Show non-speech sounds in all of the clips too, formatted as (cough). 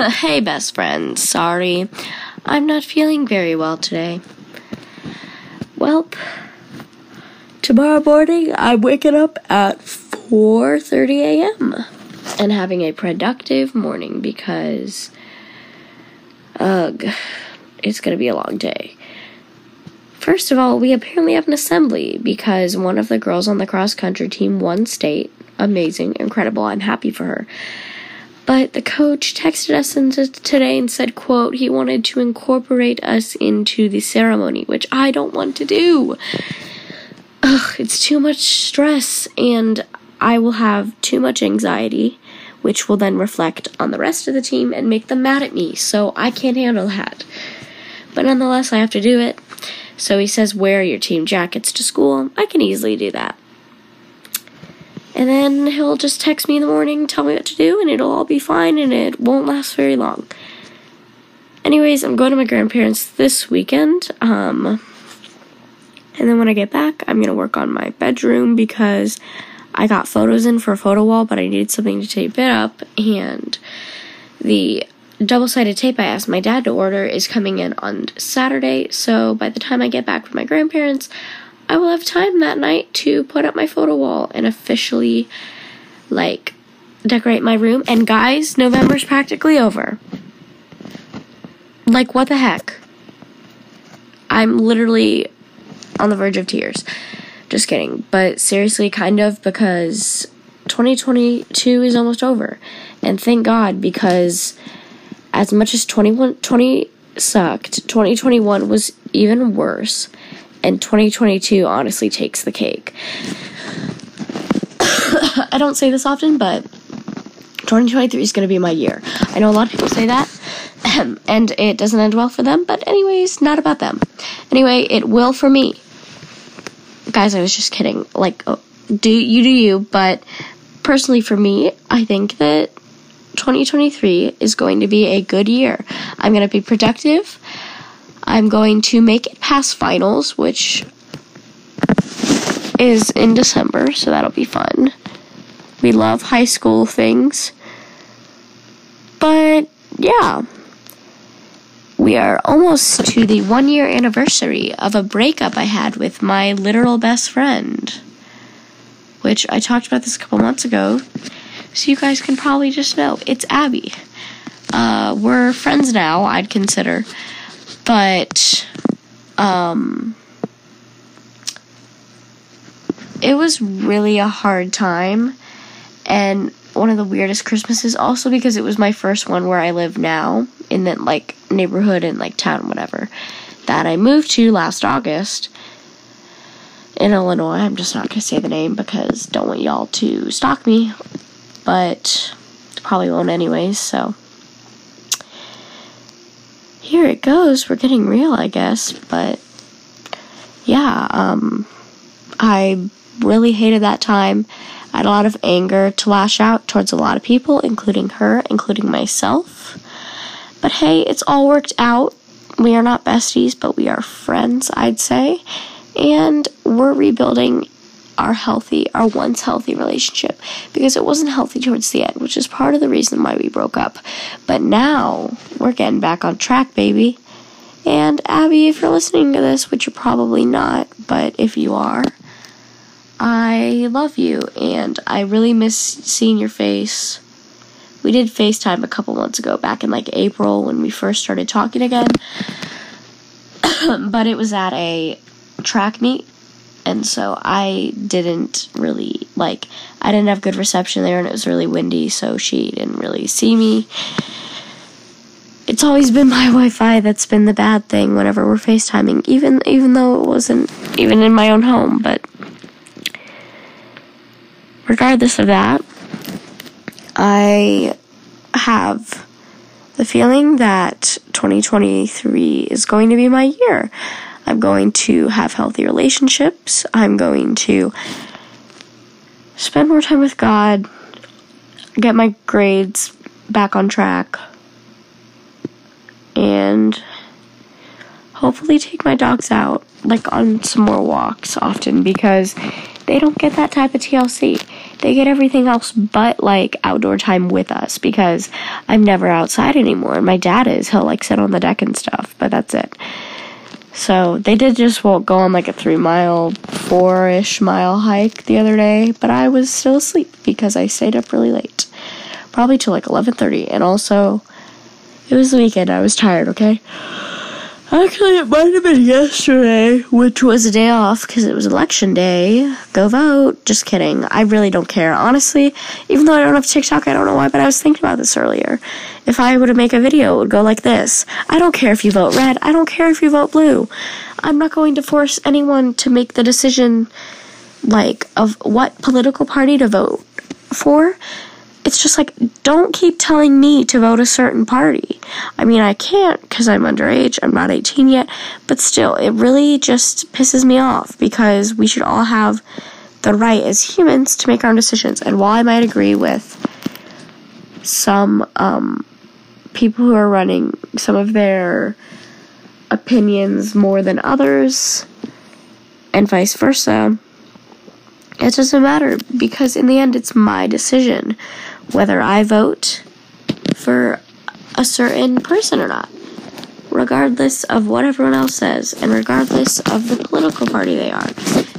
(laughs) hey, best friend. Sorry, I'm not feeling very well today. Well, tomorrow morning I'm waking up at 4:30 a.m. and having a productive morning because ugh, it's to be a long day. First of all, we apparently have an assembly because one of the girls on the cross country team won state. Amazing, incredible. I'm happy for her. But the coach texted us today and said, quote, he wanted to incorporate us into the ceremony, which I don't want to do. Ugh, it's too much stress and I will have too much anxiety, which will then reflect on the rest of the team and make them mad at me. So I can't handle that. But nonetheless, I have to do it. So he says, wear your team jackets to school. I can easily do that. And then he'll just text me in the morning, tell me what to do, and it'll all be fine and it won't last very long. Anyways, I'm going to my grandparents this weekend. Um, and then when I get back, I'm going to work on my bedroom because I got photos in for a photo wall, but I needed something to tape it up. And the double sided tape I asked my dad to order is coming in on Saturday. So by the time I get back from my grandparents, I will have time that night to put up my photo wall and officially, like, decorate my room. And guys, November's practically over. Like, what the heck? I'm literally on the verge of tears. Just kidding. But seriously, kind of, because 2022 is almost over. And thank God, because as much as 21, 20 sucked, 2021 was even worse and 2022 honestly takes the cake. (coughs) I don't say this often, but 2023 is going to be my year. I know a lot of people say that, (coughs) and it doesn't end well for them, but, anyways, not about them. Anyway, it will for me. Guys, I was just kidding. Like, oh, do you do you, but personally for me, I think that 2023 is going to be a good year. I'm going to be productive. I'm going to make it past finals, which is in December, so that'll be fun. We love high school things. But yeah, we are almost to the one year anniversary of a breakup I had with my literal best friend, which I talked about this a couple months ago. So you guys can probably just know it's Abby. Uh, we're friends now, I'd consider. But um it was really a hard time and one of the weirdest Christmases also because it was my first one where I live now in that like neighborhood and like town whatever that I moved to last August in Illinois. I'm just not gonna say the name because don't want y'all to stalk me, but probably won't anyways. So here it goes. We're getting real, I guess. But yeah, um, I really hated that time. I had a lot of anger to lash out towards a lot of people, including her, including myself. But hey, it's all worked out. We are not besties, but we are friends, I'd say. And we're rebuilding our healthy, our once healthy relationship because it wasn't healthy towards the end, which is part of the reason why we broke up. But now we're getting back on track, baby. And Abby, if you're listening to this, which you're probably not, but if you are, I love you and I really miss seeing your face. We did FaceTime a couple months ago, back in like April when we first started talking again. (coughs) but it was at a track meet and so I didn't really like I didn't have good reception there and it was really windy so she didn't really see me. It's always been my (laughs) Wi-Fi that's been the bad thing whenever we're FaceTiming even even though it wasn't even in my own home but regardless of that I have the feeling that 2023 is going to be my year. I'm going to have healthy relationships. I'm going to spend more time with God, get my grades back on track, and hopefully take my dogs out, like on some more walks often, because they don't get that type of TLC. they get everything else but like outdoor time with us because I'm never outside anymore. And my dad is. He'll like sit on the deck and stuff, but that's it. So they did just well, go on like a three mile, four ish mile hike the other day, but I was still asleep because I stayed up really late, probably till like eleven thirty, and also it was the weekend. I was tired. Okay. Actually, it might have been yesterday, which was a day off because it was election day. Go vote. Just kidding. I really don't care. Honestly, even though I don't have TikTok, I don't know why, but I was thinking about this earlier. If I were to make a video, it would go like this I don't care if you vote red. I don't care if you vote blue. I'm not going to force anyone to make the decision, like, of what political party to vote for it's just like, don't keep telling me to vote a certain party. I mean, I can't because I'm underage, I'm not 18 yet, but still, it really just pisses me off because we should all have the right as humans to make our own decisions. And while I might agree with some um, people who are running some of their opinions more than others, and vice versa, it doesn't matter because in the end, it's my decision whether I vote for a certain person or not, regardless of what everyone else says and regardless of the political party they are.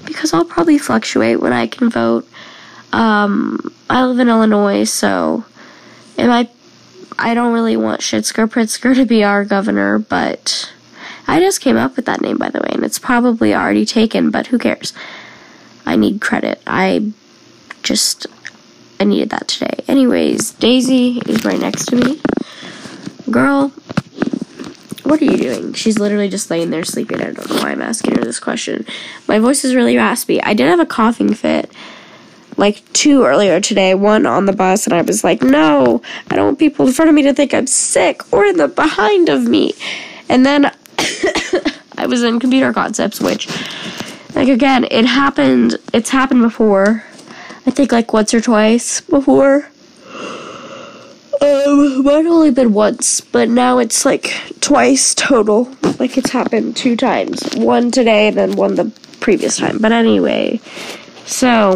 Because I'll probably fluctuate when I can vote. Um, I live in Illinois, so it might. I don't really want Shitsker Pritzker to be our governor, but I just came up with that name, by the way, and it's probably already taken, but who cares? I need credit. I just I needed that today. Anyways, Daisy is right next to me. Girl, what are you doing? She's literally just laying there sleeping. I don't know why I'm asking her this question. My voice is really raspy. I did have a coughing fit like two earlier today, one on the bus, and I was like, no, I don't want people in front of me to think I'm sick or in the behind of me. And then (coughs) I was in computer concepts, which, like, again, it happened, it's happened before I think like once or twice before. Um, might only been once, but now it's like twice total. Like it's happened two times. One today and then one the previous time. But anyway, so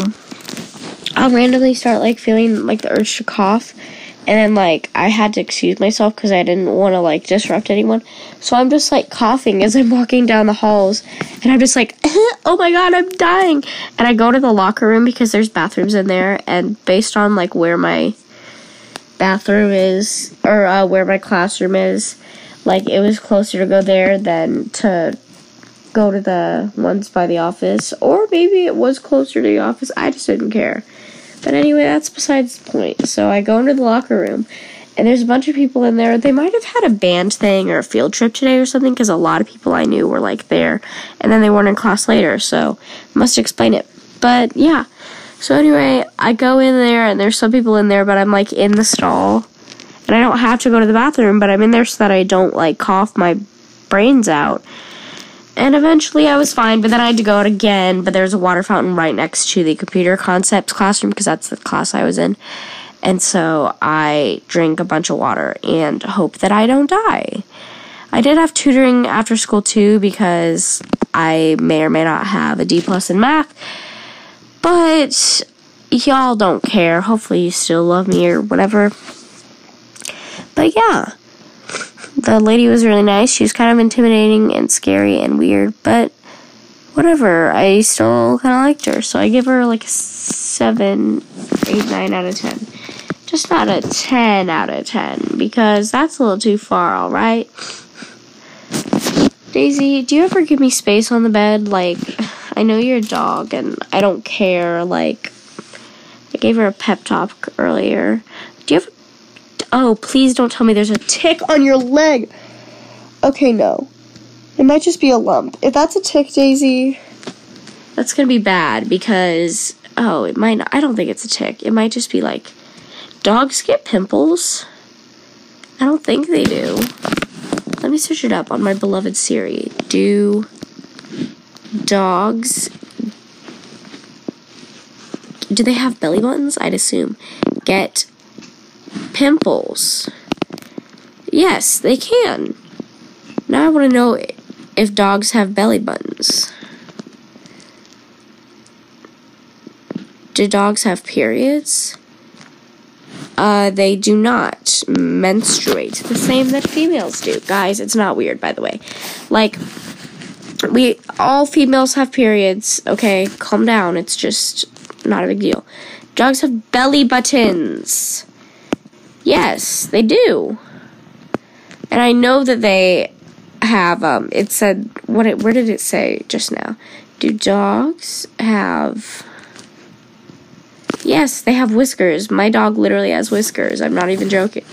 I'll randomly start like feeling like the urge to cough and then like I had to excuse myself because I didn't want to like disrupt anyone. So I'm just like coughing as I'm walking down the halls, and I'm just like, oh my god, I'm dying. And I go to the locker room because there's bathrooms in there, and based on like where my bathroom is or uh, where my classroom is, like it was closer to go there than to go to the ones by the office, or maybe it was closer to the office. I just didn't care. But anyway, that's besides the point. So I go into the locker room, and there's a bunch of people in there. They might have had a band thing or a field trip today or something, because a lot of people I knew were like there, and then they weren't in class later, so must explain it. But yeah. So anyway, I go in there, and there's some people in there, but I'm like in the stall, and I don't have to go to the bathroom, but I'm in there so that I don't like cough my brains out. And eventually I was fine, but then I had to go out again. But there's a water fountain right next to the computer concepts classroom because that's the class I was in. And so I drink a bunch of water and hope that I don't die. I did have tutoring after school too because I may or may not have a D plus in math. But y'all don't care. Hopefully you still love me or whatever. But yeah the lady was really nice. She was kind of intimidating and scary and weird, but whatever. I still kind of liked her, so I give her like a 7, 8, 9 out of 10. Just not a 10 out of 10 because that's a little too far, alright? Daisy, do you ever give me space on the bed? Like, I know you're a dog and I don't care. Like, I gave her a pep talk earlier. Do you have Oh, please don't tell me there's a tick on your leg. Okay, no. It might just be a lump. If that's a tick, Daisy, that's gonna be bad because oh, it might. Not, I don't think it's a tick. It might just be like dogs get pimples. I don't think they do. Let me search it up on my beloved Siri. Do dogs do they have belly buttons? I'd assume. Get pimples. Yes, they can. Now I want to know if dogs have belly buttons. Do dogs have periods? Uh, they do not menstruate the same that females do. Guys, it's not weird, by the way. Like, we all females have periods. Okay, calm down. It's just not a big deal. Dogs have belly buttons. Yes, they do. And I know that they have um it said what it where did it say just now? Do dogs have Yes, they have whiskers. My dog literally has whiskers. I'm not even joking.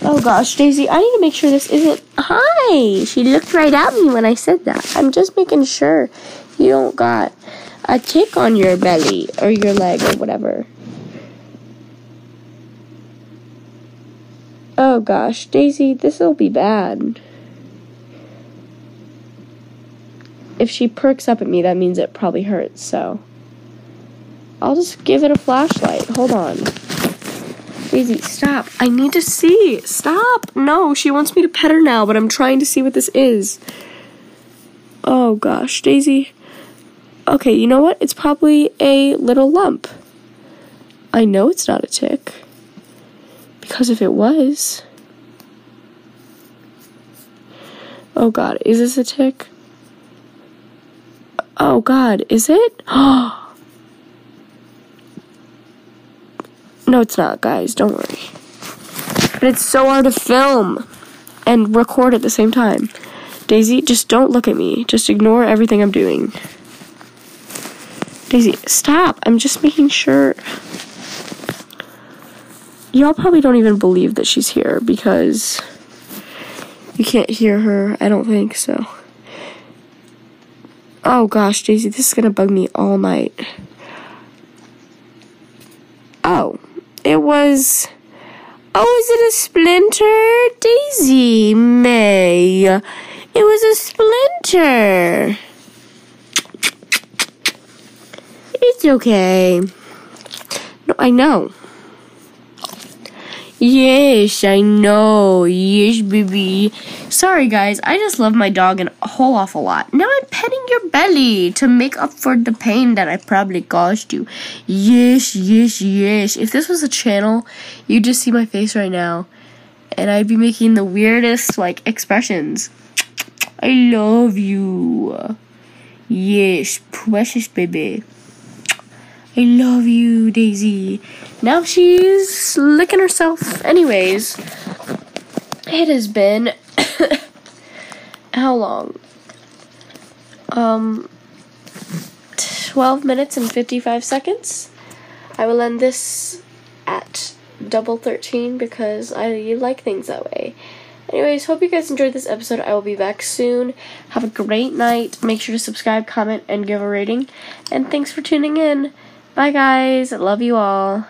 Oh gosh, Daisy, I need to make sure this isn't. Hi! She looked right at me when I said that. I'm just making sure you don't got a tick on your belly or your leg or whatever. Oh gosh, Daisy, this'll be bad. If she perks up at me, that means it probably hurts, so. I'll just give it a flashlight. Hold on. Daisy, stop. I need to see. Stop. No, she wants me to pet her now, but I'm trying to see what this is. Oh gosh, Daisy. Okay, you know what? It's probably a little lump. I know it's not a tick. Because if it was. Oh god, is this a tick? Oh god, is it? (gasps) Oh. No, it's not, guys. Don't worry. But it's so hard to film and record at the same time. Daisy, just don't look at me. Just ignore everything I'm doing. Daisy, stop. I'm just making sure. Y'all probably don't even believe that she's here because you can't hear her. I don't think so. Oh gosh, Daisy, this is gonna bug me all night. Oh. It was. Oh, is it a splinter? Daisy May. It was a splinter. It's okay. No, I know. Yes, I know. Yes, baby. Sorry, guys. I just love my dog a whole awful lot. Now I'm petting your belly to make up for the pain that I probably caused you. Yes, yes, yes. If this was a channel, you'd just see my face right now. And I'd be making the weirdest, like, expressions. I love you. Yes, precious baby. I love you, Daisy. Now she's licking herself. Anyways, it has been (coughs) how long? Um, 12 minutes and 55 seconds. I will end this at double 13 because I like things that way. Anyways, hope you guys enjoyed this episode. I will be back soon. Have a great night. Make sure to subscribe, comment, and give a rating. And thanks for tuning in. Bye, guys. Love you all.